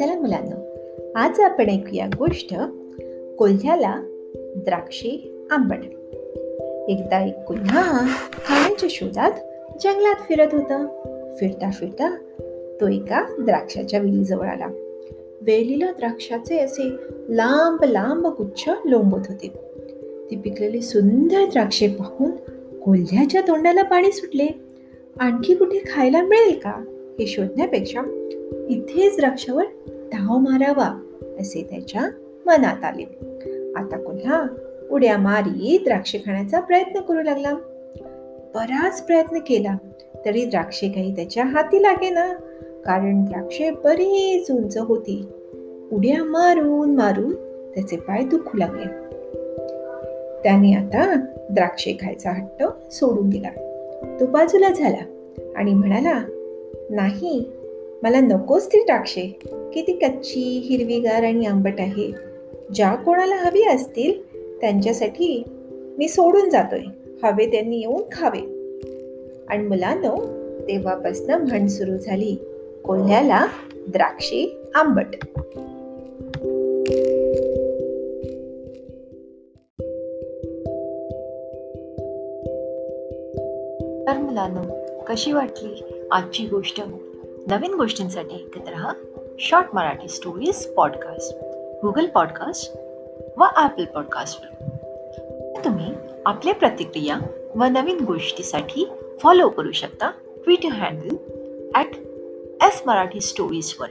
चला मुलांना आज आपण ऐकूया गोष्ट कोल्ह्याला द्राक्षे आंबट. एकदा एक कोल्हा खाण्याच्या शोधात जंगलात फिरत होता. फिरता फिरता तो एका द्राक्षाच्या वेलीजवळ आला. वेलीला द्राक्षाचे असे लांब लांब गुच्छ लोंबत होते. ती पिकलेली सुंदर द्राक्षे पाहून कोल्ह्याच्या तोंडाला पाणी सुटले. आणखी कुठे खायला मिळेल का हे शोधण्यापेक्षा इथेच द्राक्षावर धाव मारावा असे त्याच्या मनात आले. आता कोल्हा उड्या मारी द्राक्षे खाण्याचा प्रयत्न करू लागला. बराच प्रयत्न केला तरी द्राक्षे काही त्याच्या हाती लागे ना कारण द्राक्षे बरीच उंच होती. उड्या मारून मारून त्याचे पाय दुखू लागले. त्याने आता द्राक्षे खायचा हट्ट सोडून दिला. तो बाजूला झाला आणि म्हणाला नाही मला नकोच ती द्राक्षे. किती कच्ची हिरवीगार आणि आंबट आहे. ज्या कोणाला हवी असतील त्यांच्यासाठी मी सोडून जातोय. हवे त्यांनी येऊन खावे. आणि मुलांनो तेव्हापासनं म्हण सुरू झाली. कोल्ह्याला द्राक्षे आंबट. तर मुलांनो कशी वाटली आजची गोष्ट? नवीन गोष्टींसाठी ऐकत रहा short Marathi stories podcast Google podcast व ॲपल पॉडकास्टवर तुम्ही आपल्या प्रतिक्रिया व नवीन गोष्टीसाठी फॉलो करू शकता Twitter handle at S Marathi स्टोरीजवर